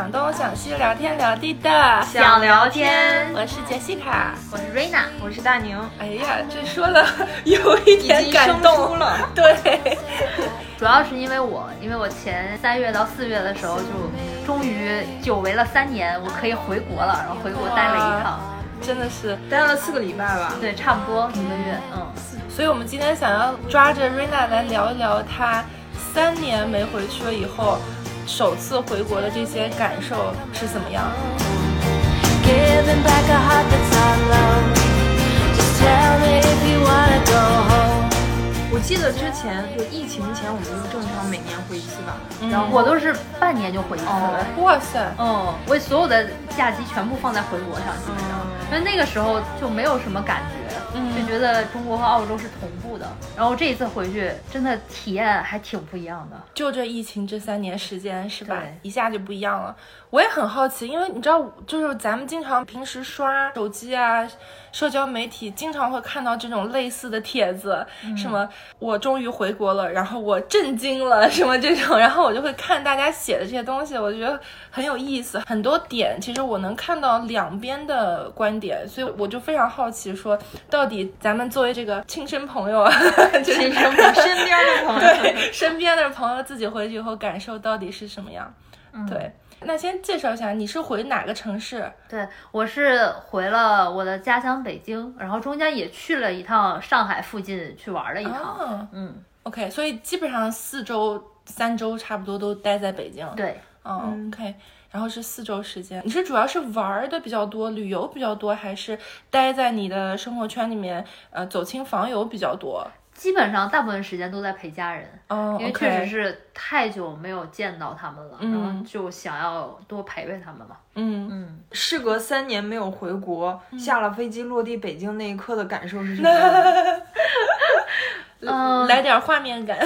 想东想西、聊天聊地的想聊天。我是杰西卡，我是瑞娜，我是大宁。哎呀，这说的 有一点感动了。对，主要是因为我，因为我前三月到四月的时候就终于久违了三年，我可以回国了，然后回国待了一趟，真的是待了四个礼拜吧？对，差不多一个月。嗯，所以我们今天想要抓着瑞娜来聊一聊她三年没回去了以后。首次回国的这些感受是怎么样？我记得之前就疫情前，我们就正常每年回一次吧。然后我都是半年就回一次。哇塞！嗯，我所有的假期全部放在回国上，基本上，因为那个时候就没有什么感觉。就觉得中国和澳洲是同步的，然后这一次回去真的体验还挺不一样的。就这疫情这三年时间是吧？一下就不一样了。我也很好奇，因为你知道，就是咱们经常平时刷手机啊。社交媒体经常会看到这种类似的帖子，什么我终于回国了，然后我震惊了，什么这种，然后我就会看大家写的这些东西，我觉得很有意思，很多点其实我能看到两边的观点，所以我就非常好奇，说到底咱们作为这个亲生朋友啊，亲生身边的朋友，对身边的朋友自己回去以后感受到底是什么样？对。那先介绍一下，你是回哪个城市？对，我是回了我的家乡北京，然后中间也去了一趟上海附近去玩了一趟。嗯，OK，所以基本上四周、三周差不多都待在北京。对，嗯，OK，然后是四周时间。你是主要是玩的比较多，旅游比较多，还是待在你的生活圈里面，呃，走亲访友比较多？基本上大部分时间都在陪家人，因为确实是太久没有见到他们了，然后就想要多陪陪他们嘛。嗯嗯，事隔三年没有回国，下了飞机落地北京那一刻的感受是什么？嗯，来点画面感。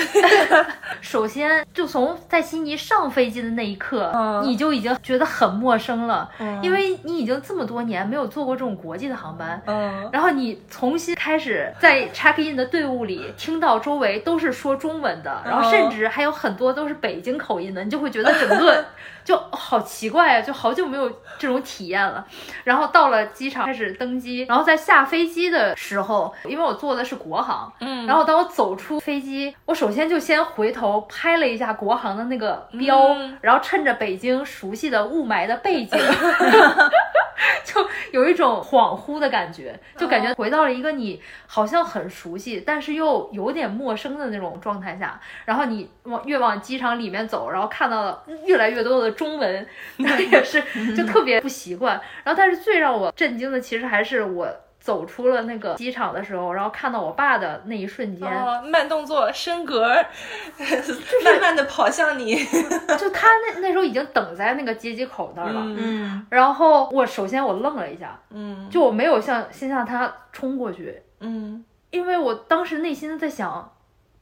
首先，就从在悉尼上飞机的那一刻，你就已经觉得很陌生了，因为你已经这么多年没有坐过这种国际的航班。嗯，然后你重新开始在 check in 的队伍里，听到周围都是说中文的，然后甚至还有很多都是北京口音的，你就会觉得整个就好奇怪啊，就好久没有这种体验了。然后到了机场开始登机，然后在下飞机的时候，因为我坐的是国航，嗯，然后当我走出飞机，我首先就先回头拍了一下国航的那个标，然后趁着北京熟悉的雾霾的背景，就有一种恍惚的感觉，就感觉回到了一个你好像很熟悉，但是又有点陌生的那种状态下。然后你往越往机场里面走，然后看到了越来越多的中文，那 也是就特别不习惯。然后，但是最让我震惊的，其实还是我。走出了那个机场的时候，然后看到我爸的那一瞬间，慢动作升格，慢慢的跑向你，就他那那时候已经等在那个接机口那儿了，嗯，然后我首先我愣了一下，嗯，就我没有向先向他冲过去，嗯，因为我当时内心在想，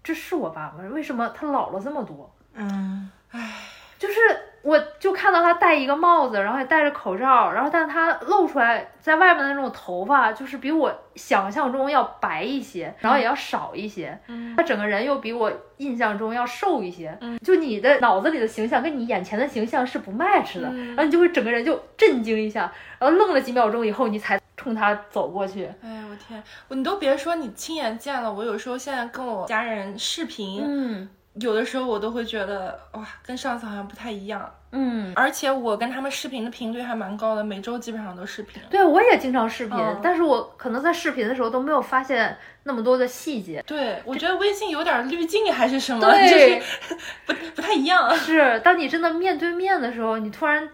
这是我爸吗？为什么他老了这么多？嗯，唉，就是。我就看到他戴一个帽子，然后也戴着口罩，然后但他露出来在外面的那种头发，就是比我想象中要白一些，然后也要少一些。嗯，他整个人又比我印象中要瘦一些。嗯，就你的脑子里的形象跟你眼前的形象是不 match 的，然后你就会整个人就震惊一下，然后愣了几秒钟以后，你才冲他走过去。哎呀，我天，你都别说你亲眼见了，我有时候现在跟我家人视频，嗯。有的时候我都会觉得哇，跟上次好像不太一样。嗯，而且我跟他们视频的频率还蛮高的，每周基本上都视频。对，我也经常视频，但是我可能在视频的时候都没有发现那么多的细节。对，我觉得微信有点滤镜还是什么，就是 不不太一样。是，当你真的面对面的时候，你突然。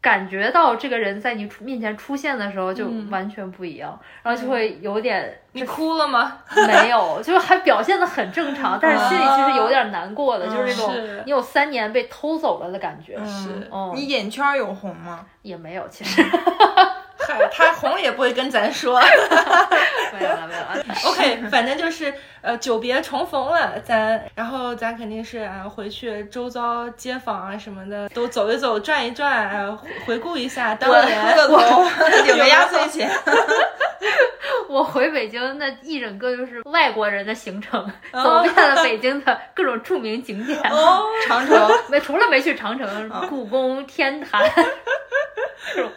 感觉到这个人在你面前出现的时候就完全不一样，然后就会有点你哭了吗？没有，就是还表现的很正常，但是心里其实有点难过的，就是那种你有三年被偷走了的感觉。是，你眼圈有红吗？也没有，其实 嗨，他红了也不会跟咱说。没有了，没有了。OK，反正就是呃久别重逢了，咱然后咱肯定是啊回去周遭街坊啊什么的都走一走转一转，呃回回顾一下当年。个头，领个压岁钱。我回北京，那一整个就是外国人的行程，哦走遍了北京的各种著名景点。哦，长城，没除了没去长城、故宫、天坛，这种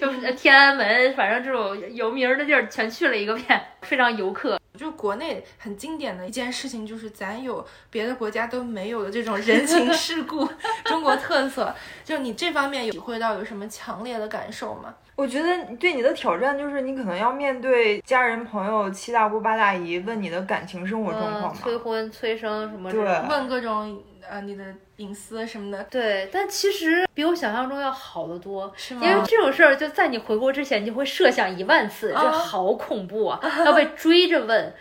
就是天安门，反正这种有名儿的地儿全去了一个遍，非常游客。就国内很经典的一件事情，就是咱有别的国家都没有的这种人情世故，中国特色。就你这方面有体会到有什么强烈的感受吗？我觉得对你的挑战就是你可能要面对家人、朋友、七大姑八大姨问你的感情生活状嗯，况嘛。催婚、催生什么。问各种呃你的隐私什么的，对，但其实比我想象中要好得多，是吗因为这种事儿就在你回国之前，你就会设想一万次，啊这好恐怖啊，要被追着问。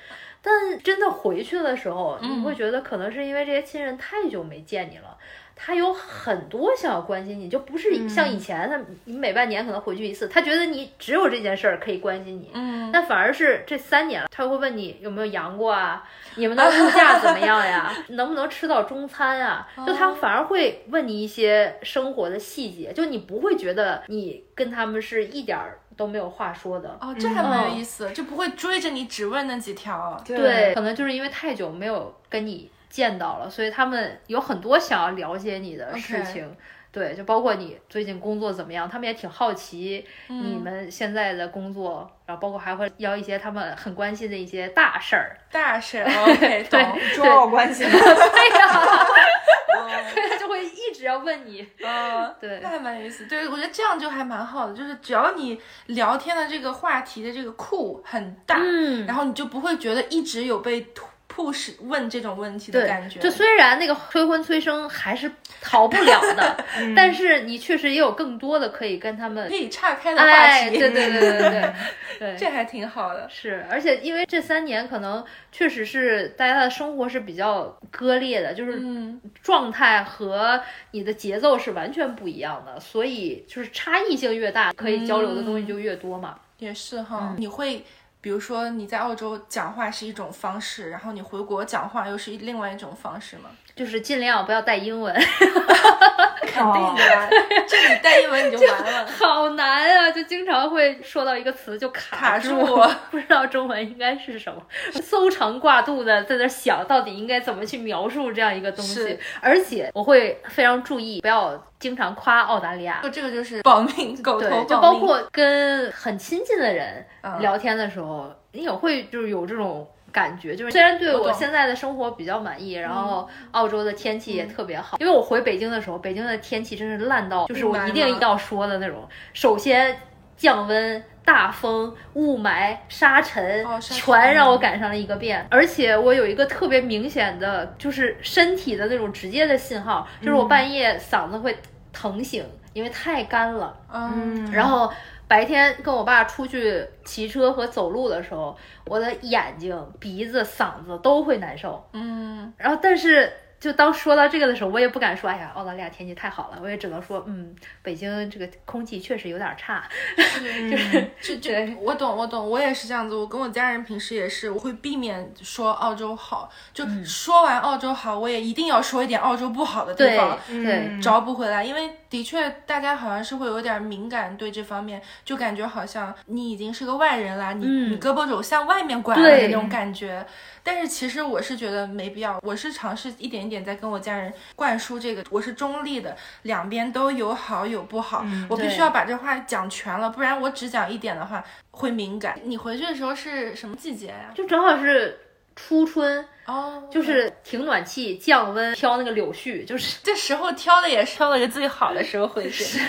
但真的回去的时候，嗯你会觉得可能是因为这些亲人太久没见你了，他有很多想要关心你，就不是像以前他你每半年可能回去一次，他觉得你只有这件事儿可以关心你，嗯，那反而是这三年了，他会问你有没有阳过啊，你们的物价怎么样呀，能不能吃到中餐啊？就他反而会问你一些生活的细节，就你不会觉得你跟他们是一点儿都没有话说的。哦，这还蛮有嗯意思，就不会追着你只问那几条。对，可能就是因为太久没有跟你见到了，所以他们有很多想要了解你的事情。对，就包括你最近工作怎么样，他们也挺好奇嗯你们现在的工作，然后包括还会邀一些他们很关心的一些大事儿。大事，OK，懂。重要关系吗？对呀、对，他就会一直要问你。嗯，对那还蛮有意思。对，我觉得这样就还蛮好的，就是只要你聊天的这个话题的这个库很大，嗯然后你就不会觉得一直有被突 push 问这种问题的感觉。就虽然那个催婚催生还是逃不了的 但是你确实也有更多的可以跟他们可以岔开的话哎，题，对对对对对 对，这还挺好的。是，而且因为这三年可能确实是大家的生活是比较割裂的，就是嗯，状态和你的节奏是完全不一样的，所以就是差异性越大，可以交流的东西就越多嘛。也是哈。嗯你会，比如说你在澳洲讲话是一种方式，然后你回国讲话又是另外一种方式吗？就是尽量不要带英文，肯定的呀，这你带英文你就完了。好难啊！就经常会说到一个词就卡卡住，住不知道中文应该是什么，搜肠挂肚的在那想到底应该怎么去描述这样一个东西是。而且我会非常注意，不要经常夸澳大利亚。就这个就是保命，狗头对，保命。就包括跟很亲近的人嗯聊天的时候，你也会就是有这种感觉，就是虽然对我现在的生活比较满意，然后澳洲的天气也特别好，因为我回北京的时候，北京的天气真是烂到，就是我一定要说的那种。首先降温。大风、雾霾、沙尘，哦沙尘全让我赶上了一个遍。而且我有一个特别明显的，就是身体的那种直接的信号，就是我半夜嗓子会疼醒，因为太干了。嗯，然后白天跟我爸出去骑车和走路的时候，我的眼睛、鼻子、嗓子都会难受。嗯，然后，但是就当说到这个的时候，我也不敢说，哎呀，澳大利亚天气太好了，我也只能说，嗯，北京这个空气确实有点差。就是这这 对，我懂我懂，我也是这样子。我跟我家人平时也是，我会避免说澳洲好，就嗯说完澳洲好，我也一定要说一点澳洲不好的地方。对，找补回来，因为的确大家好像是会有点敏感对这方面，就感觉好像你已经是个外人啦，你、嗯你胳膊肘向外面拐了的那种感觉。但是其实我是觉得没必要，我是尝试一点一点在跟我家人灌输这个，我是中立的，两边都有好有不好，我必须要把这话讲全了，不然我只讲一点的话会敏感。你回去的时候是什么季节呀、就正好是初春，哦，就是停暖气、降温、挑那个柳絮，就是这时候挑的也是挑了个最好的时候回去。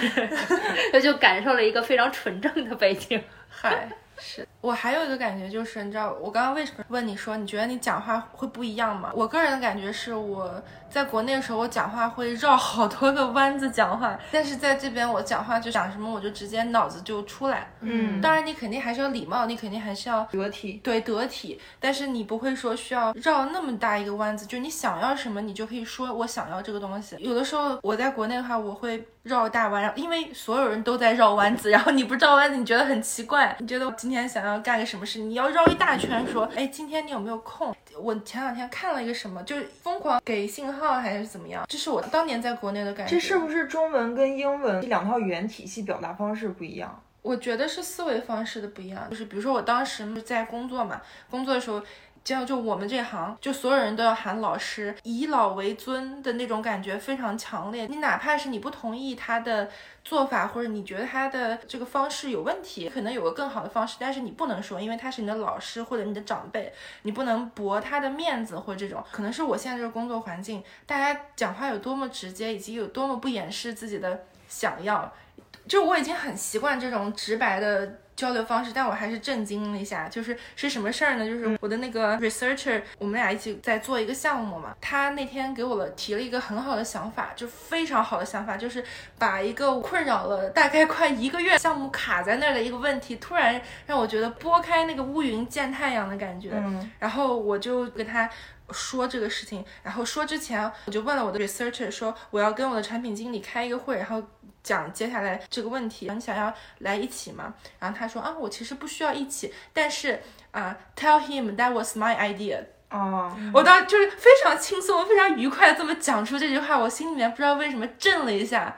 就感受了一个非常纯正的北京。嗨，是我还有一个感觉就是，你知道我刚刚为什么问你说你觉得你讲话会不一样吗？我个人的感觉是我在国内的时候，我讲话会绕好多个弯子讲话，但是在这边我讲话就讲什么我就直接脑子就出来。嗯，当然你肯定还是要礼貌，你肯定还是要得体。对得体，但是你不会说需要绕那么大一个弯子，就你想要什么，你就可以说我想要这个东西。有的时候我在国内的话，我会绕大弯，因为所有人都在绕弯子，然后你不绕弯子，你觉得很奇怪，你觉得我今天想要干个什么事，你要绕一大圈，说，哎，今天你有没有空？我前两天看了一个什么，就是疯狂给信号还是怎么样？这是我当年在国内的感觉。这是不是中文跟英文这两套语言体系表达方式不一样？我觉得是思维方式的不一样，就是比如说我当时在工作嘛，工作的时候。这样就我们这行，就所有人都要喊老师，以老为尊的那种感觉非常强烈。你哪怕是你不同意他的做法，或者你觉得他的这个方式有问题，可能有个更好的方式，但是你不能说，因为他是你的老师或者你的长辈，你不能驳他的面子或者这种。可能是我现在这个工作环境，大家讲话有多么直接，以及有多么不掩饰自己的想要，就我已经很习惯这种直白的。交流方式，但我还是震惊了一下，就是是什么事儿呢？就是我的那个 researcher，我们俩一起在做一个项目嘛。他那天给我了提了一个很好的想法，就非常好的想法，就是把一个困扰了大概快一个月项目卡在那儿的一个问题，突然让我觉得拨开那个乌云见太阳的感觉。嗯，然后我就跟他说这个事情，然后说之前我就问了我的 researcher，说我要跟我的产品经理开一个会，然后。讲接下来这个问题，你想要来一起吗？然后他说啊，我其实不需要一起，但是啊，tell him that was my idea。哦，我当就是非常轻松、非常愉快的这么讲出这句话，我心里面不知道为什么震了一下。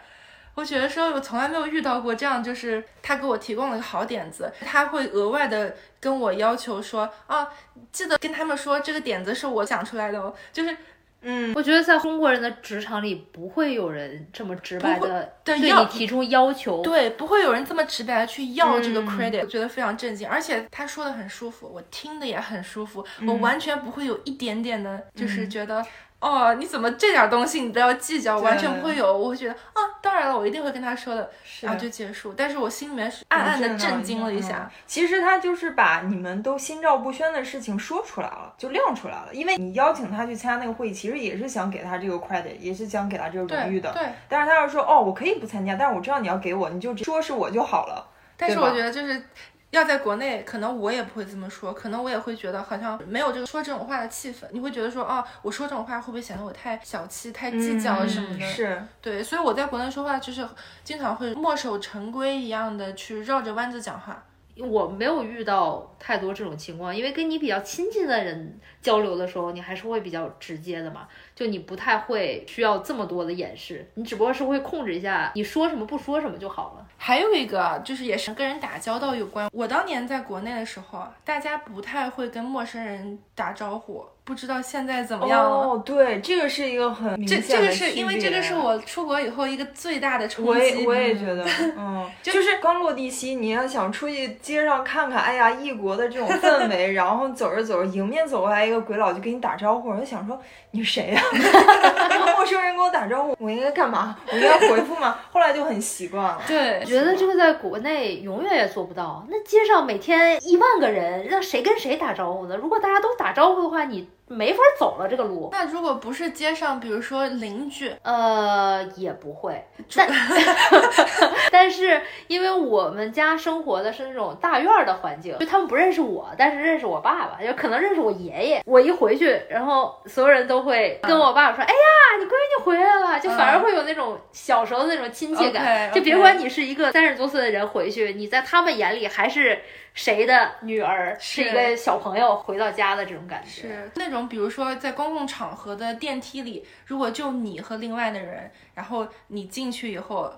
我觉得说我从来没有遇到过这样，就是他给我提供了个好点子，他会额外的跟我要求说啊，记得跟他们说这个点子是我想出来的哦，就是。嗯，我觉得在中国人的职场里，不会有人这么直白的对你提出要求，对，不会有人这么直白的去要这个 credit，我觉得非常震惊，而且他说的很舒服，我听的也很舒服，我完全不会有一点点的，就是觉得。哦，你怎么这点东西你都要计较，完全不会有，我会觉得啊，当然了，我一定会跟他说的，然后就结束。但是我心里面是暗暗的震惊了一下。其实他就是把你们都心照不宣的事情说出来了，就亮出来了。因为你邀请他去参加那个会议，其实也是想给他这个 credit，也是想给他这个荣誉的。对。但是他要说哦，我可以不参加，但是我知道你要给我，你就说是我就好了。但是我觉得就是。要在国内，可能我也不会这么说，可能我也会觉得好像没有这个说这种话的气氛。你会觉得说，哦，我说这种话会不会显得我太小气、太计较什么的？是对，所以我在国内说话就是经常会墨守成规一样的去绕着弯子讲话。我没有遇到太多这种情况，因为跟你比较亲近的人交流的时候，你还是会比较直接的嘛，就你不太会需要这么多的掩饰，你只不过是会控制一下你说什么不说什么就好了。还有一个就是也是跟人打交道有关。我当年在国内的时候，大家不太会跟陌生人打招呼，不知道现在怎么样了。哦，对，这个是一个很这这个是因为这个是我出国以后一个最大的冲击。我也我也觉得，嗯，就是刚落地西，你要想出去街上看看，哎呀，异国的这种氛围，然后走着走着，迎面走过来一个鬼佬就跟你打招呼，我就想说你谁呀？一 个陌生人跟我打招呼，我应该干嘛？我应该回复吗？后来就很习惯了。对。觉得这个在国内永远也做不到。那街上每天一万个人，让谁跟谁打招呼呢？如果大家都打招呼的话，你。没法走了这个路。那如果不是街上，比如说邻居，呃，也不会。但 但是因为我们家生活的是那种大院的环境，就他们不认识我，但是认识我爸爸，就可能认识我爷爷。我一回去，然后所有人都会跟我爸爸说：“哎呀，你闺女回来了。”就反而会有那种小时候的那种亲切感。就别管你是一个三十多岁的人回去，你在他们眼里还是。谁的女儿是一个小朋友回到家的这种感觉？是那种，比如说在公共场合的电梯里，如果就你和另外的人，然后你进去以后，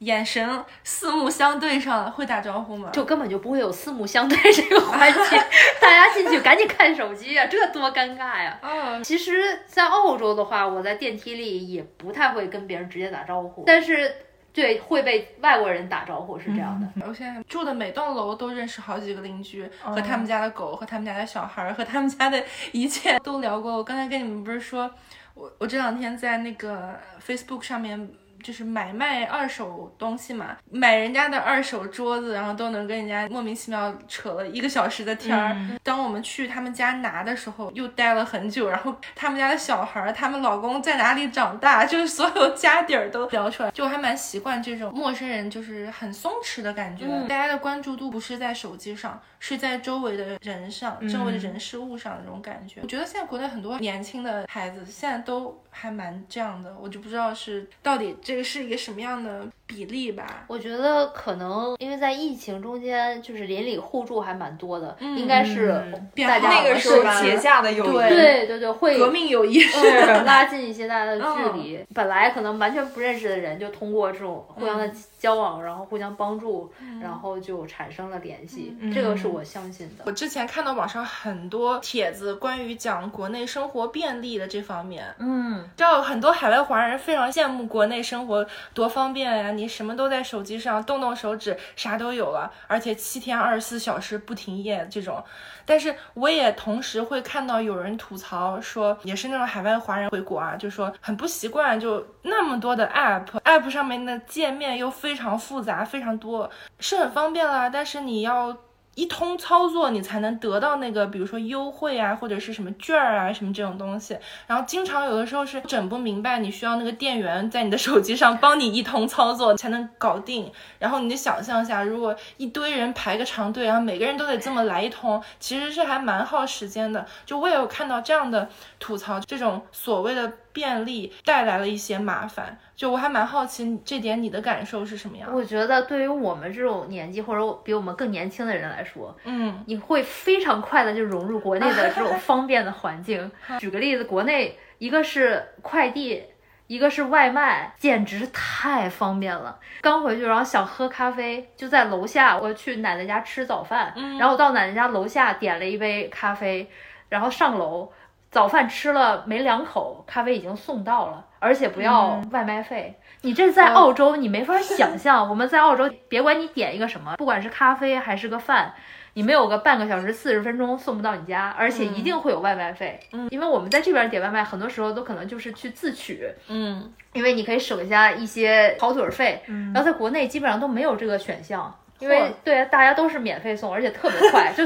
眼神四目相对上了，会打招呼吗？就根本就不会有四目相对这个环节，大家进去赶紧看手机啊，这多尴尬呀！嗯，其实，在澳洲的话，我在电梯里也不太会跟别人直接打招呼，但是。对，会被外国人打招呼是这样的。我现在住的每栋楼都认识好几个邻居，和他们家的狗，和他们家的小孩，和他们家的一切都聊过。我刚才跟你们不是说，我我这两天在那个 Facebook 上面。就是买卖二手东西嘛，买人家的二手桌子，然后都能跟人家莫名其妙扯了一个小时的天儿。当我们去他们家拿的时候，又待了很久。然后他们家的小孩，他们老公在哪里长大，就是所有家底儿都聊出来。就我还蛮习惯这种陌生人就是很松弛的感觉，大家的关注度不是在手机上，是在周围的人上，周围的人事物上的这种感觉。我觉得现在国内很多年轻的孩子现在都还蛮这样的，我就不知道是到底。这个是一个什么样的比例吧？我觉得可能因为在疫情中间，就是邻里互助还蛮多的，应该是大家那个时候结下的友谊，对对对，会革命友谊是拉近一些大家的距离。本来可能完全不认识的人，就通过这种互相的交往，然后互相帮助，然后就产生了联系。这个是我相信的。我之前看到网上很多帖子，关于讲国内生活便利的这方面。嗯，知道很多海外华人非常羡慕国内生活多方便呀，你什么都在手机上，动动手指啥都有了，而且七天二十四小时不停业这种。但是我也同时会看到有人吐槽说，也是那种海外华人回国啊，就说很不习惯，就那么多的 app，app 上面的界面又非非常复杂，非常多，是很方便啦，但是你要。一通操作，你才能得到那个，比如说优惠啊，或者是什么券儿啊，什么这种东西。然后经常有的时候是整不明白，你需要那个店员在你的手机上帮你一通操作才能搞定。然后你就想象一下，如果一堆人排个长队，然后每个人都得这么来一通，其实是还蛮耗时间的。就我也有看到这样的吐槽，这种所谓的便利带来了一些麻烦。就我还蛮好奇这点你的感受是什么样？我觉得对于我们这种年纪或者比我们更年轻的人来说，嗯，你会非常快的就融入国内的这种方便的环境。举个例子，国内一个是快递，一个是外卖，简直太方便了。刚回去然后想喝咖啡，就在楼下，我去奶奶家吃早饭，然后到奶奶家楼下点了一杯咖啡，然后上楼，早饭吃了没两口，咖啡已经送到了。而且不要外卖费，你这在澳洲你没法想象。我们在澳洲，别管你点一个什么，不管是咖啡还是个饭，你没有个半个小时、四十分钟送不到你家，而且一定会有外卖费。嗯，因为我们在这边点外卖，很多时候都可能就是去自取。嗯，因为你可以省下一些跑腿费。嗯，然后在国内基本上都没有这个选项，因为对大家都是免费送，而且特别快。就，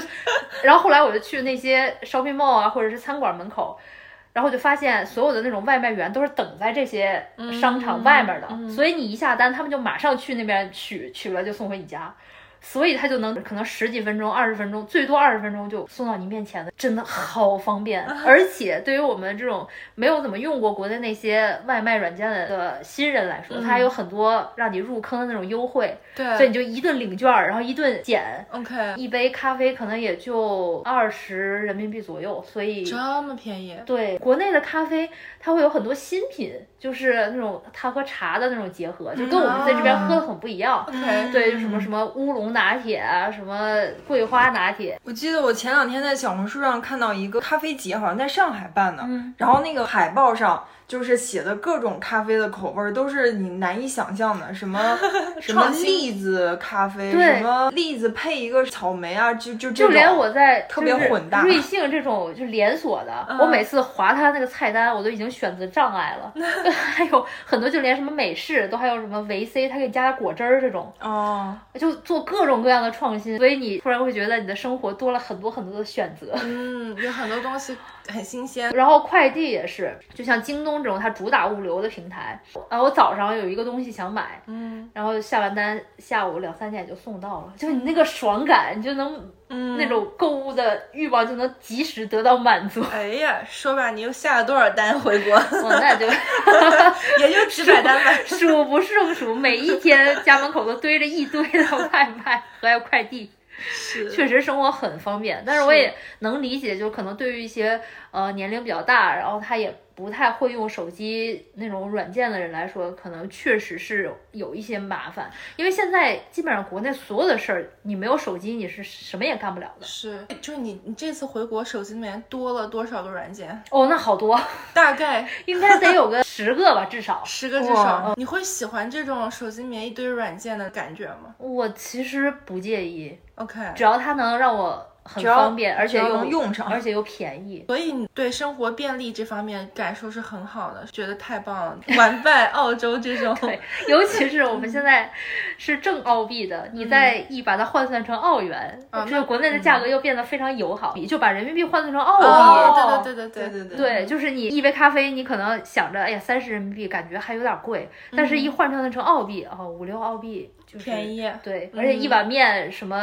然后后来我就去那些 shopping mall 啊，或者是餐馆门口。然后就发现所有的那种外卖员都是等在这些商场外面的，所以你一下单，他们就马上去那边取，取了就送回你家。所以他就能可能十几分钟、二十分钟，最多二十分钟就送到你面前的，真的好方便。而且对于我们这种没有怎么用过国内那些外卖软件的新人来说，它还有很多让你入坑的那种优惠。对，所以你就一顿领券，然后一顿减。OK，一杯咖啡可能也就二十人民币左右，所以这么便宜。对，国内的咖啡它会有很多新品，就是那种它和茶的那种结合，就跟我们在这边喝的很不一样。OK，对，就什么什么乌龙。拿铁啊，什么桂花拿铁？我记得我前两天在小红书上看到一个咖啡节，好像在上海办的，然后那个海报上。就是写的各种咖啡的口味都是你难以想象的，什么 什么栗子咖啡，什么栗子配一个草莓啊，就就就连我在特别混搭。瑞幸这种就连锁的，我每次划它那个菜单，我都已经选择障碍了。还有很多就连什么美式都还有什么维 C，它可以加点果汁儿这种哦，就做各种各样的创新，所以你突然会觉得你的生活多了很多很多的选择。嗯，有很多东西。很新鲜，然后快递也是，就像京东这种，它主打物流的平台。啊，我早上有一个东西想买，嗯，然后下完单，下午两三点就送到了，就你那个爽感，你就能，嗯，那种购物的欲望就能及时得到满足。哎呀，说吧，你又下了多少单回国？哦，那就 也就 几百单吧，数不胜数，每一天家门口都堆着一堆的外卖和快递。是，确实生活很方便，但是我也能理解，就可能对于一些呃年龄比较大，然后他也。不太会用手机那种软件的人来说，可能确实是有一些麻烦，因为现在基本上国内所有的事儿，你没有手机你是什么也干不了的。是，就是你你这次回国手机里面多了多少个软件？哦，那好多，大概 应该得有个十个吧，至少十个至少。你会喜欢这种手机里面一堆软件的感觉吗？我其实不介意，OK，只要它能让我。很方便，而且又能用上，而且又便宜，所以你对生活便利这方面感受是很好的，觉得太棒了，完败澳洲这种。对，尤其是我们现在是正澳币的，你再一把它换算成澳元，这个国内的价格又变得非常友好，就把人民币换算成澳币。对对对对对对对，就是你一杯咖啡，你可能想着，哎呀，三十人民币感觉还有点贵，但是一换算成澳币，哦，五六澳币就便宜。对，而且一碗面什么。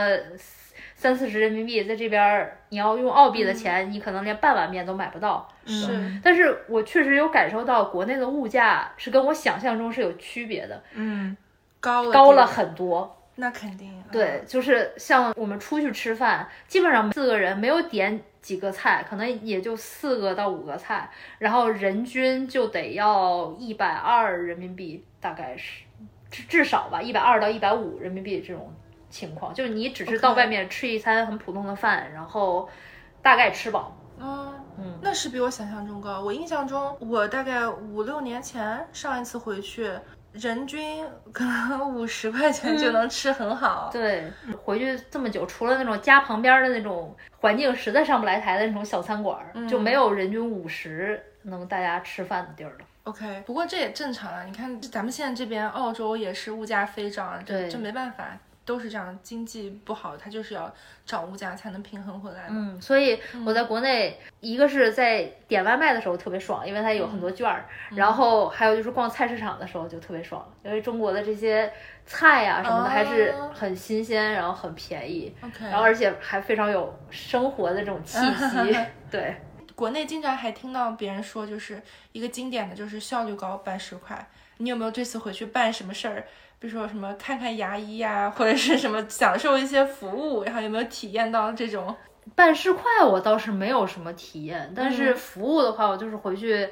三四十人民币，在这边你要用澳币的钱，你可能连半碗面都买不到。是，但是我确实有感受到国内的物价是跟我想象中是有区别的，嗯，高了高了很多。那肯定。对，就是像我们出去吃饭，基本上四个人没有点几个菜，可能也就四个到五个菜，然后人均就得要一百二人民币，大概是至至少吧，一百二到一百五人民币这种情况。就是你只是到外面吃一餐很普通的饭，然后大概吃饱。嗯嗯那是比我想象中高。我印象中，我大概五六年前上一次回去，人均可能五十块钱就能吃很好。对，回去这么久，除了那种家旁边的那种环境实在上不来台的那种小餐馆儿，就没有人均五十能大家吃饭的地儿了。OK，不过这也正常啊。你看，咱们现在这边澳洲也是物价飞涨，这对这没办法，都是这样。经济不好，它就是要涨物价才能平衡回来。嗯，所以我在国内，一个是在点外卖的时候特别爽，因为它有很多券儿，然后还有就是逛菜市场的时候就特别爽，因为中国的这些菜呀、什么的还是哦很新鲜，然后很便宜然后而且还非常有生活的这种气息。对，国内经常还听到别人说，就是一个经典的就是效率高办十块。你有没有这次回去办什么事儿？比如说什么看看牙医呀、或者是什么享受一些服务，然后有没有体验到这种？办事快我倒是没有什么体验，但是服务的话，我就是回去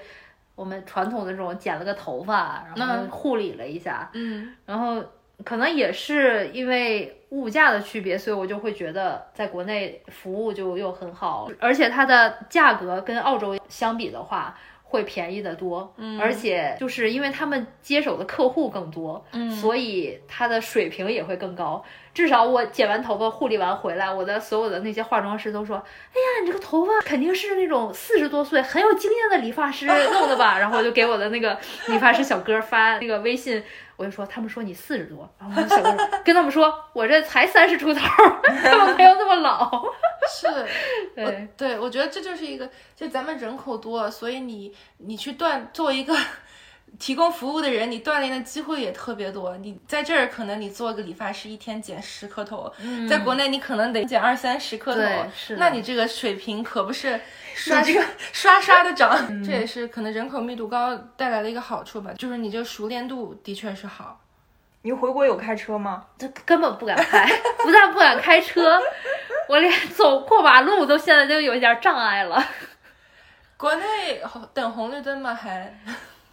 我们传统的这种剪了个头发，然后嗯护理了一下，嗯然后可能也是因为物价的区别，所以我就会觉得在国内服务就又很好，而且它的价格跟澳洲相比的话。会便宜的多，嗯，而且就是因为他们接手的客户更多，嗯，所以他的水平也会更高。至少我剪完头发、护理完回来，我的所有的那些化妆师都说：“哎呀，你这个头发肯定是那种四十多岁很有经验的理发师弄的吧？” 然后我就给我的那个理发师小哥发那个微信，我就说他们说你四十多，然后我小哥说跟他们说我这才三十出头，他们没有那么老。是，对我对，我觉得这就是一个，就咱们人口多，所以你你去锻作为一个提供服务的人，你锻炼的机会也特别多。你在这儿可能你做个理发师，一天剪十颗头，在国内你可能得剪二三十颗头是，那你这个水平可不是刷这个刷刷的涨。这也是可能人口密度高带来的一个好处吧，就是你这个熟练度的确是好。你回国有开车吗？这根本不敢开，不但不敢开车，我连走过马路都现在都有一点障碍了。国内等红绿灯吗？还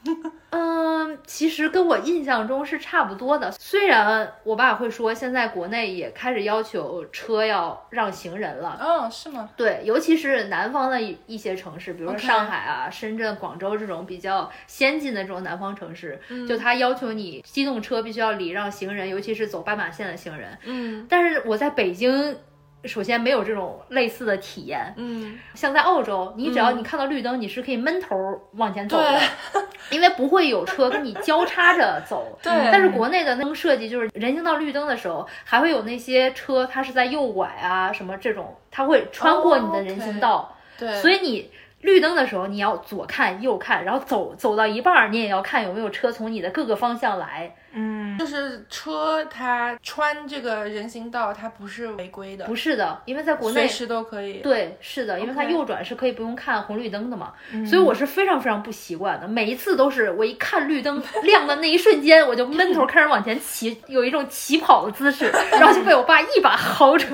嗯，其实跟我印象中是差不多的。虽然我爸会说，现在国内也开始要求车要让行人了。哦，是吗？对，尤其是南方的一一些城市，比如说上海啊、深圳、广州这种比较先进的这种南方城市，嗯就他要求你机动车必须要礼让行人，尤其是走斑马线的行人。嗯但是我在北京，首先没有这种类似的体验。嗯，像在澳洲，你只要你看到绿灯，你是可以闷头往前走的对，因为不会有车跟你交叉着走。对但是国内的灯设计就是人行道绿灯的时候，还会有那些车，它是在右拐啊什么这种，它会穿过你的人行道，对，所以你。绿灯的时候，你要左看右看，然后走走到一半儿，你也要看有没有车从你的各个方向来。嗯，就是车它穿这个人行道，它不是违规的，不是的，因为在国内随时都可以。对，是的，因为它右转是可以不用看红绿灯的嘛，所以我是非常非常不习惯的。每一次都是我一看绿灯亮的那一瞬间，我就闷头开始往前骑，有一种起跑的姿势，然后就被我爸一把薅住，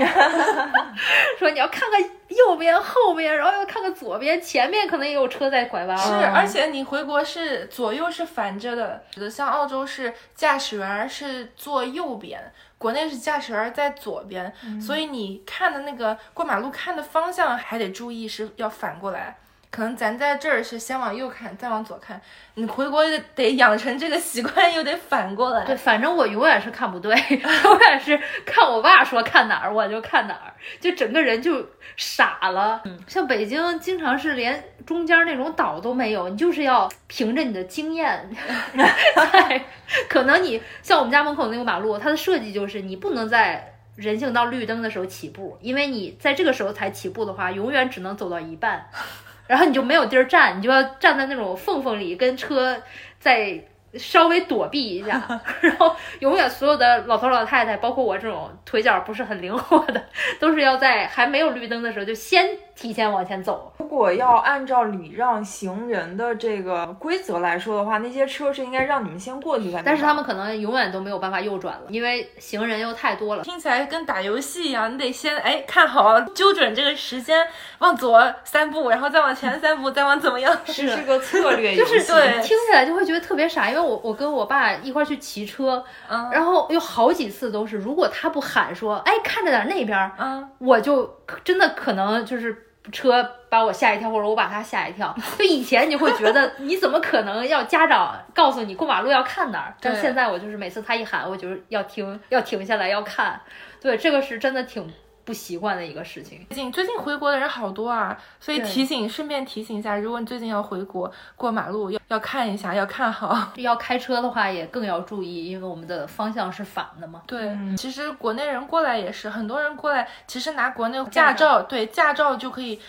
说你要看看右边、后边，然后又看看左边，前面可能也有车在拐弯。是，嗯而且你回国是左右是反着的，像澳洲是驾驶员是坐右边，国内是驾驶员在左边，所以你看的那个过马路看的方向还得注意是要反过来。可能咱在这儿是先往右看，再往左看，你回国得养成这个习惯，又得反过来。对，反正我永远是看不对，永远是看我爸说看哪儿我就看哪儿，就整个人就傻了。嗯，像北京经常是连中间那种岛都没有，你就是要凭着你的经验 在，可能你像我们家门口那个马路，它的设计就是你不能在。人行道绿灯的时候起步，因为你在这个时候才起步的话，永远只能走到一半，然后你就没有地儿站，你就要站在那种缝缝里，跟车在稍微躲避一下，然后永远所有的老头老太太，包括我这种腿脚不是很灵活的，都是要在还没有绿灯的时候就先提前往前走。如果要按照礼让行人的这个规则来说的话，那些车是应该让你们先过去才。但是他们可能永远都没有办法右转了，因为行人又太多了。听起来跟打游戏一样，你得先哎看好，揪准这个时间，往左三步，然后再往前三步，再往怎么样？是是个策略 游戏。就是对，听起来就会觉得特别傻，因为我我跟我爸一块去骑车，嗯，然后有好几次都是，如果他不喊说哎看着点那边，嗯，我就真的可能就是车把我吓一跳，或者我把他吓一跳。就以前你会觉得 你怎么可能要家长告诉你过马路要看哪儿，但现在我就是每次他一喊，我就是要听要停下来要看。对，这个是真的挺。不习惯的一个事情。最近最近回国的人好多啊，所以提醒顺便提醒一下，如果你最近要回国过马路，要要看一下，要看好。要开车的话也更要注意，因为我们的方向是反的嘛。对，其实国内人过来也是，很多人过来其实拿国内驾照，对驾照就可以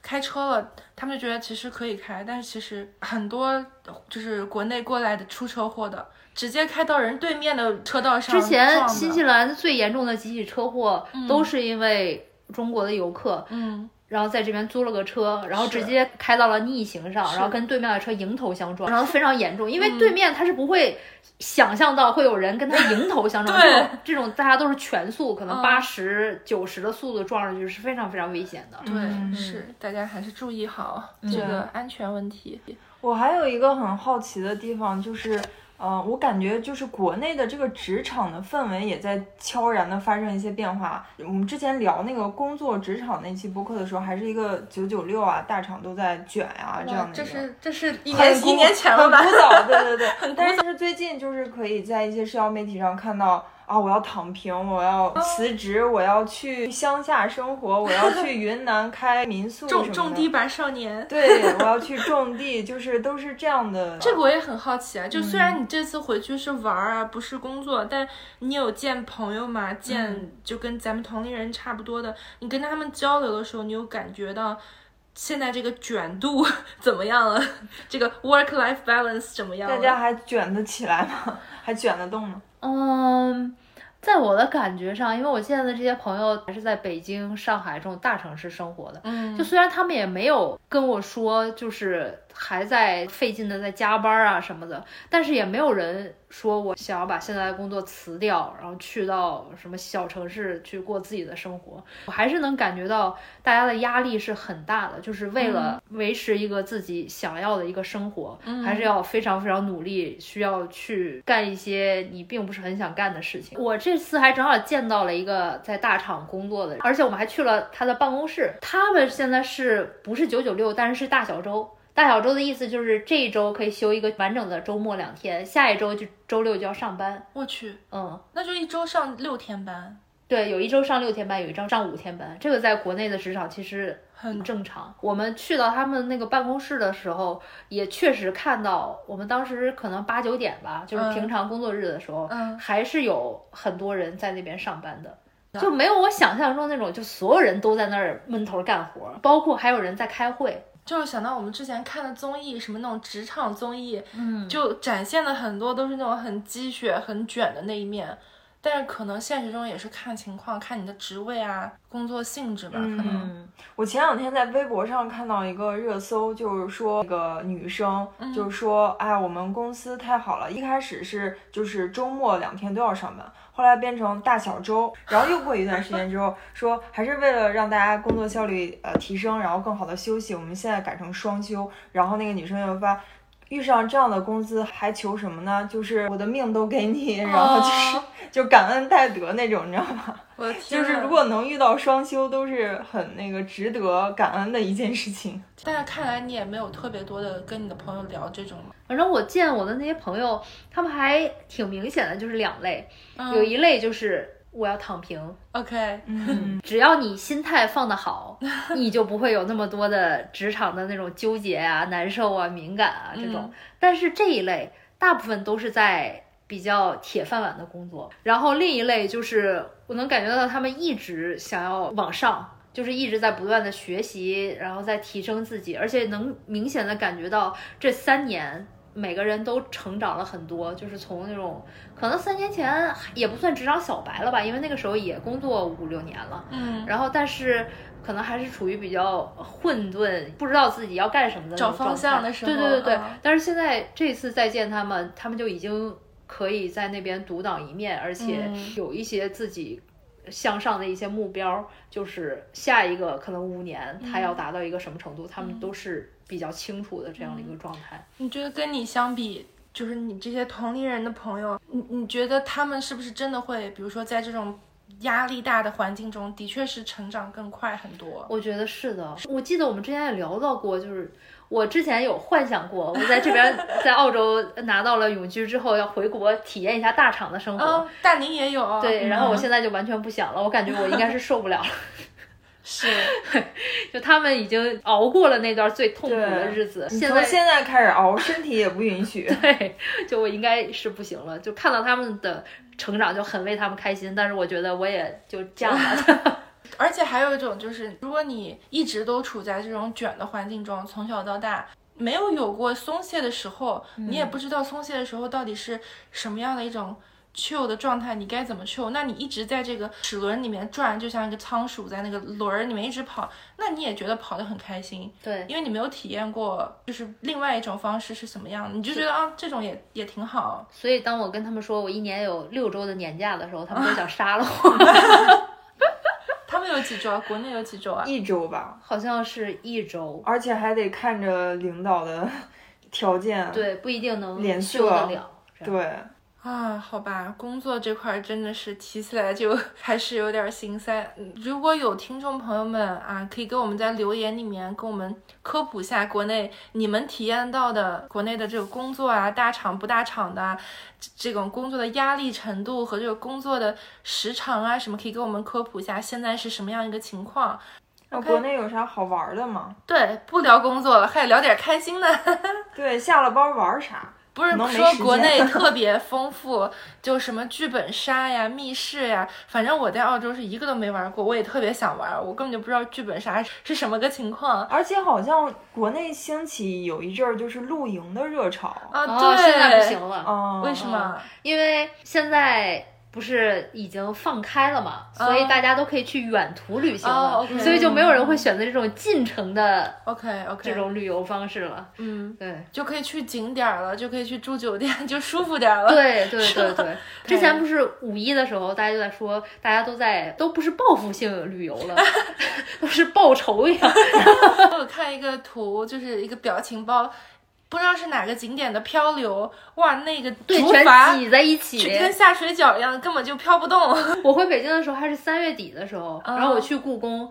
开车了，他们就觉得其实可以开，但是其实很多就是国内过来的出车祸的。直接开到人对面的车道上。之前新西兰最严重的几起车祸都是因为中国的游客，嗯，然后在这边租了个车，然后直接开到了逆行上，然后跟对面的车迎头相撞，然后非常严重。因为对面他是不会想象到会有人跟他 迎头相撞，这种这种大家都是全速，可能八十九十的速度撞上去是非常非常危险的。对，是大家还是注意好这个安全问题。我还有一个很好奇的地方就是。嗯，我感觉就是国内的这个职场的氛围也在悄然的发生一些变化。我们之前聊那个工作职场那期播客的时候，还是一个九九六啊，大厂都在卷啊这样的。这是这是一年一年前了吧？很古早，对对对。但是最近就是可以在一些社交媒体上看到。啊！我要躺平，我要辞职，我要去乡下生活，我要去云南开民宿种种地吧，少年。对，我要去种地，就是都是这样的。这个我也很好奇啊，就虽然你这次回去是玩啊，不是工作，但你有见朋友吗？见就跟咱们同龄人差不多的，你跟他们交流的时候，你有感觉到现在这个卷度 怎么样了？这个 work life balance 怎么样？大家还卷得起来吗？还卷得动吗？嗯，在我的感觉上，因为我现在的这些朋友还是在北京、上海这种大城市生活的，嗯，就虽然他们也没有跟我说，就是还在费劲的在加班啊什么的，但是也没有人。说我想要把现在的工作辞掉，然后去到什么小城市去过自己的生活，我还是能感觉到大家的压力是很大的，就是为了维持一个自己想要的一个生活，还是要非常非常努力，需要去干一些你并不是很想干的事情。我这次还正好见到了一个在大厂工作的，而且我们还去了他的办公室。他们现在是不是九九六，但是是大小周。大小周的意思就是这一周可以休一个完整的周末两天，下一周就周六就要上班。我去，嗯，那就一周上六天班。对，有一周上六天班，有一周上五天班。这个在国内的职场其实很正常。我们去到他们那个办公室的时候，也确实看到，我们当时可能八九点吧，就是平常工作日的时候，嗯，还是有很多人在那边上班的，就没有我想象中那种，就所有人都在那儿闷头干活，包括还有人在开会。就是想到我们之前看的综艺，什么那种职场综艺，嗯，就展现的很多都是那种很鸡血、很卷的那一面。但是可能现实中也是看情况，看你的职位啊、工作性质吧。可能我前两天在微博上看到一个热搜，就是说那个女生，就是说，哎，我们公司太好了，一开始是就是周末两天都要上班。后来变成大小周，然后又过一段时间之后，说还是为了让大家工作效率呃提升，然后更好的休息，我们现在改成双休。然后那个女生又发，遇上这样的工资还求什么呢？就是我的命都给你，然后就是就感恩戴德那种，你知道吗？我就是如果能遇到双休，都是很那个值得感恩的一件事情。但是看来你也没有特别多的跟你的朋友聊这种。反正我见我的那些朋友，他们还挺明显的，就是两类，有一类就是我要躺平，OK，嗯，只要你心态放得好，你就不会有那么多的职场的那种纠结啊、难受啊、敏感啊这种。但是这一类大部分都是在。比较铁饭碗的工作，然后另一类就是我能感觉到他们一直想要往上，就是一直在不断的学习，然后在提升自己，而且能明显的感觉到这三年每个人都成长了很多，就是从那种可能三年前也不算职场小白了吧，因为那个时候也工作五六年了，嗯，然后但是可能还是处于比较混沌，不知道自己要干什么的找方向的时候，对对对对。嗯。但是现在这次再见他们，他们就已经可以在那边独当一面，而且嗯。有一些自己。向上的一些目标，就是下一个可能五年他要达到一个什么程度，他们都是比较清楚的这样的一个状态。你觉得跟你相比，就是你这些同龄人的朋友，你你觉得他们是不是真的会，比如说在这种压力大的环境中，的确是成长更快很多？我觉得是的，我记得我们之前也聊到过，就是我之前有幻想过，我在这边 在澳洲拿到了永居之后，要回国体验一下大厂的生活。嗯，大宁也有，对，然后我嗯现在就完全不想了，我感觉我应该是受不了了。是 就他们已经熬过了那段最痛苦的日子，你现在从现在开始熬，身体也不允许。对，就我应该是不行了。就看到他们的成长，就很为他们开心，但是我觉得我也就这样了。而且还有一种就是，如果你一直都处在这种卷的环境中，从小到大没有有过松懈的时候，你也不知道松懈的时候到底是什么样的一种 chill 的状态，你该怎么 chill？那你一直在这个齿轮里面转，就像一个仓鼠在那个轮儿里面一直跑，那你也觉得跑得很开心，对，因为你没有体验过，就是另外一种方式是什么样的，你就觉得啊，这种也也挺好。所以当我跟他们说我一年有六周的年假的时候，他们都想杀了我。他们有几周啊？国内有几周啊？一周吧，好像是一周，而且还得看着领导的条件。对，不一定能连续得了。对，啊，好吧，工作这块儿真的是提起来就 还是有点儿心塞。嗯如果有听众朋友们啊，可以给我们在留言里面跟我们科普一下国内你们体验到的国内的这个工作啊，大厂不大厂的啊，这这种工作的压力程度和这个工作的时长啊，什么可以给我们科普一下，现在是什么样一个情况？那国内有啥好玩的吗？对，不聊工作了，还得聊点开心的。对，下了班玩啥？不是说国内 特别丰富，就什么剧本杀呀、密室呀，反正我在澳洲是一个都没玩过，我也特别想玩，我根本就不知道剧本杀是什么个情况而且好像国内兴起有一阵儿就是露营的热潮。啊。哦，对，现在不行了，哦，为什么？因为现在。不是已经放开了嘛，所以大家都可以去远途旅行了，所以就没有人会选择这种近程的 OK OK，这种旅游方式了。嗯，对，就可以去景点儿了，就可以去住酒店，就舒服点儿了。对对对对，之前不是五一的时候，大家就在说，大家都在都不是报复性旅游了，都是报仇一样。我有看一个图，就是一个表情包。不知道是哪个景点的漂流，哇，那个对，全竹筏挤在一起，跟下水饺一样，根本就飘不动。我回北京的时候还是三月底的时候，嗯然后我去故宫，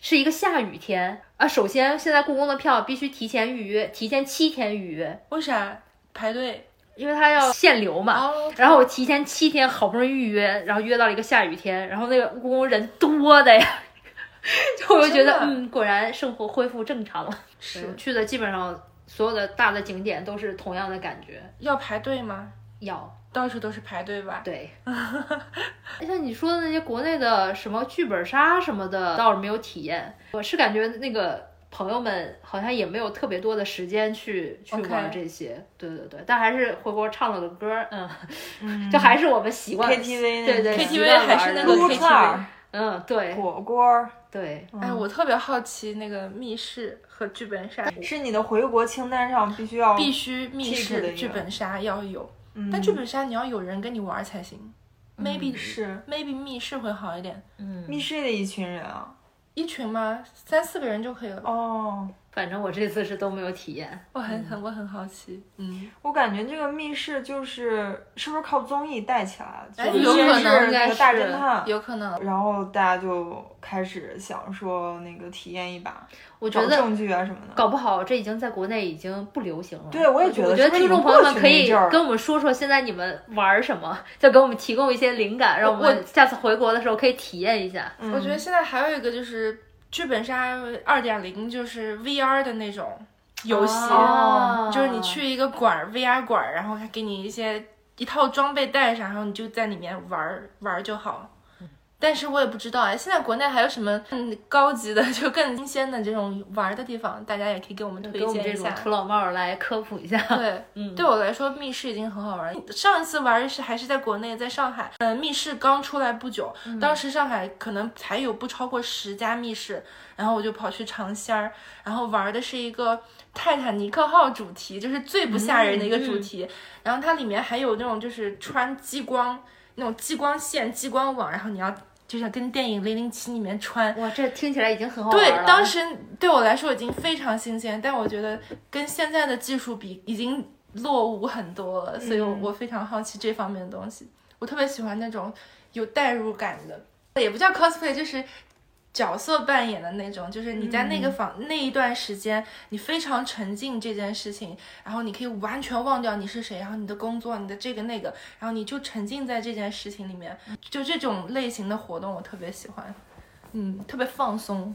是一个下雨天啊。首先，现在故宫的票必须提前预约，提前七天预约，为啥排队？因为它要限流嘛。哦，然后我提前七天好不容易预约，然后约到了一个下雨天，然后那个故宫人多的呀，就我就觉得嗯，果然生活恢复正常了。是去的基本上所有的大的景点都是同样的感觉，要排队吗？要。到处都是排队吧？对。像你说的那些国内的什么剧本杀什么的，倒是没有体验。我是感觉那个朋友们好像也没有特别多的时间去去玩这些。对对对，但还是回国唱了个歌，嗯，嗯。就还是我们习惯。KTV 那对对 KTV 还是那个撸 KTV 串儿、嗯，对。火锅儿，对，哎，我特别好奇那个密室和剧本杀，是你的回国清单上必须要必须密 keep 的室、剧本杀要有，嗯但剧本杀你要有人跟你玩才行。maybe 是 maybe 密室会好一点，嗯，密室的一群人啊。一群吗？三四个人就可以了。哦，反正我这次是都没有体验。我很很我很好奇，嗯，我感觉这个密室就是是不是靠综艺带起来的？哎有可能是应该那个大是侦探，有可能。然后大家就开始想说那个体验一把，我觉得找证据啊什么的。搞不好这已经在国内已经不流行了。对我也觉得我觉得听众朋友们可以跟我们说说现在你们玩什么，就给我们提供一些灵感，让我们下次回国的时候可以体验一下。嗯我觉得现在还有一个就是剧本杀二点零，就是 VR 的那种游戏，哦就是你去一个馆儿 VR 馆儿，然后他给你一些一套装备带上，然后你就在里面玩玩就好。但是我也不知道哎，现在国内还有什么更高级的、就更新鲜的这种玩的地方？大家也可以给我们推荐一下。土老帽来科普一下。对，嗯，对我来说，密室已经很好玩。上一次玩是还是在国内，在上海。嗯，密室刚出来不久，当时上海可能才有不超过十家密室，然后我就跑去尝鲜儿，然后玩的是一个泰坦尼克号主题，就是最不吓人的一个主题。然后它里面还有那种就是穿激光。那种激光线、激光网，然后你要就像跟电影《零零七》里面穿，哇，这听起来已经很好玩了。对，当时对我来说已经非常新鲜，但我觉得跟现在的技术比已经落伍很多了，所以我非常好奇这方面的东西。我特别喜欢那种有代入感的，也不叫 cosplay，就是。角色扮演的那种，就是你在那个房那一段时间，你非常沉浸这件事情，然后你可以完全忘掉你是谁，然后你的工作、你的这个那个，然后你就沉浸在这件事情里面，就这种类型的活动我特别喜欢，嗯，特别放松。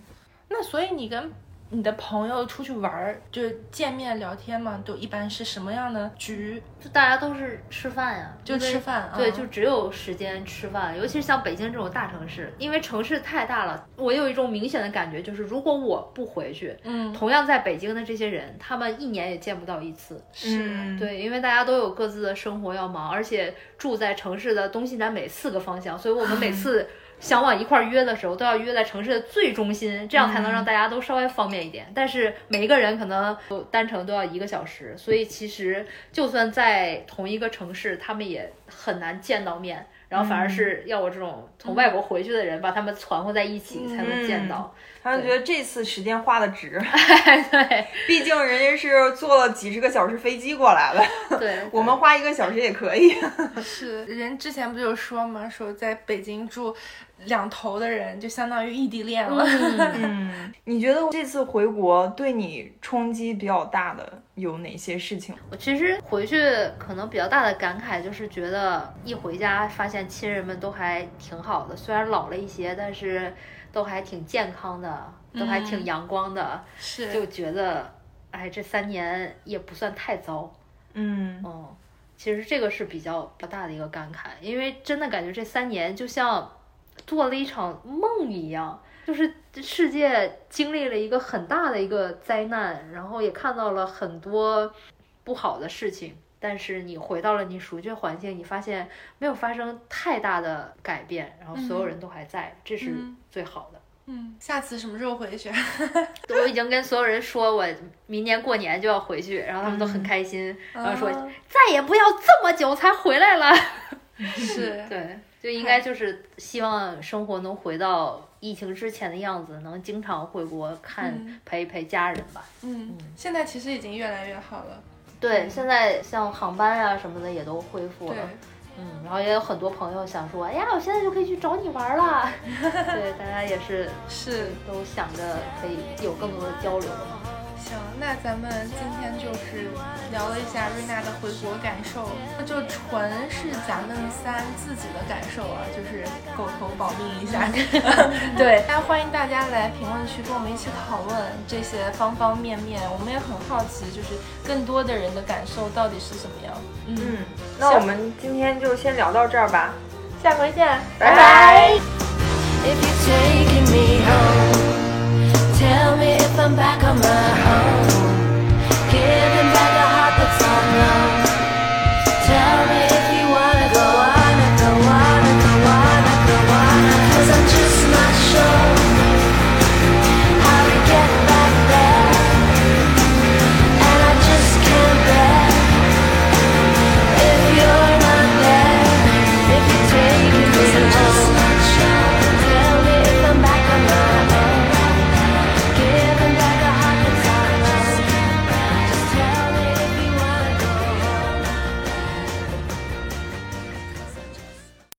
那所以你跟。你的朋友出去玩儿，就是见面聊天嘛，都一般是什么样的局？就大家都是吃饭呀，就吃饭。对，就只有时间吃饭。尤其是像北京这种大城市，因为城市太大了，我有一种明显的感觉，就是如果我不回去，嗯，同样在北京的这些人，他们一年也见不到一次。是，对，因为大家都有各自的生活要忙，而且住在城市的东西南北四个方向，所以我们每次。想往一块约的时候，都要约在城市的最中心，这样才能让大家都稍微方便一点。但是每一个人可能单程都要一个小时，所以其实就算在同一个城市，他们也很难见到面。然后反而是要我这种从外国回去的人，把他们攒和在一起才能见到。他们觉得这次时间花的值。对，毕竟人家是坐了几十个小时飞机过来的。对，我们花一个小时也可以。是，人之前不就说嘛？说在北京住。两头的人就相当于异地恋了。嗯，你觉得这次回国对你冲击比较大的有哪些事情？我其实回去可能比较大的感慨就是觉得一回家发现亲人们都还挺好的，虽然老了一些，但是都还挺健康的，都还挺阳光的。是，就觉得哎，这三年也不算太糟。嗯嗯，其实这个是比较比较大的一个感慨，因为真的感觉这三年就像。做了一场梦一样，就是世界经历了一个很大的一个灾难，然后也看到了很多不好的事情。但是你回到了你熟悉的环境，你发现没有发生太大的改变，然后所有人都还在，这是最好的。嗯，下次什么时候回去？我已经跟所有人说，我明年过年就要回去，然后他们都很开心，然后说再也不要这么久才回来了。是对。就应该就是希望生活能回到疫情之前的样子，能经常回国看陪一陪家人吧。嗯，现在其实已经越来越好了。对，现在像航班啊什么的也都恢复了。嗯，然后也有很多朋友想说，哎呀，我现在就可以去找你玩了。对，大家也是是都想着可以有更多的交流。行，那咱们今天就是聊了一下瑞娜的回国感受，那就纯是咱们三自己的感受啊，就是狗头保命一下。对，大家欢迎大家来评论区跟我们一起讨论这些方方面面，我们也很好奇，就是更多的人的感受到底是什么样。嗯，那我们今天就先聊到这儿吧，下回见，拜拜。Tell me if I'm back on my own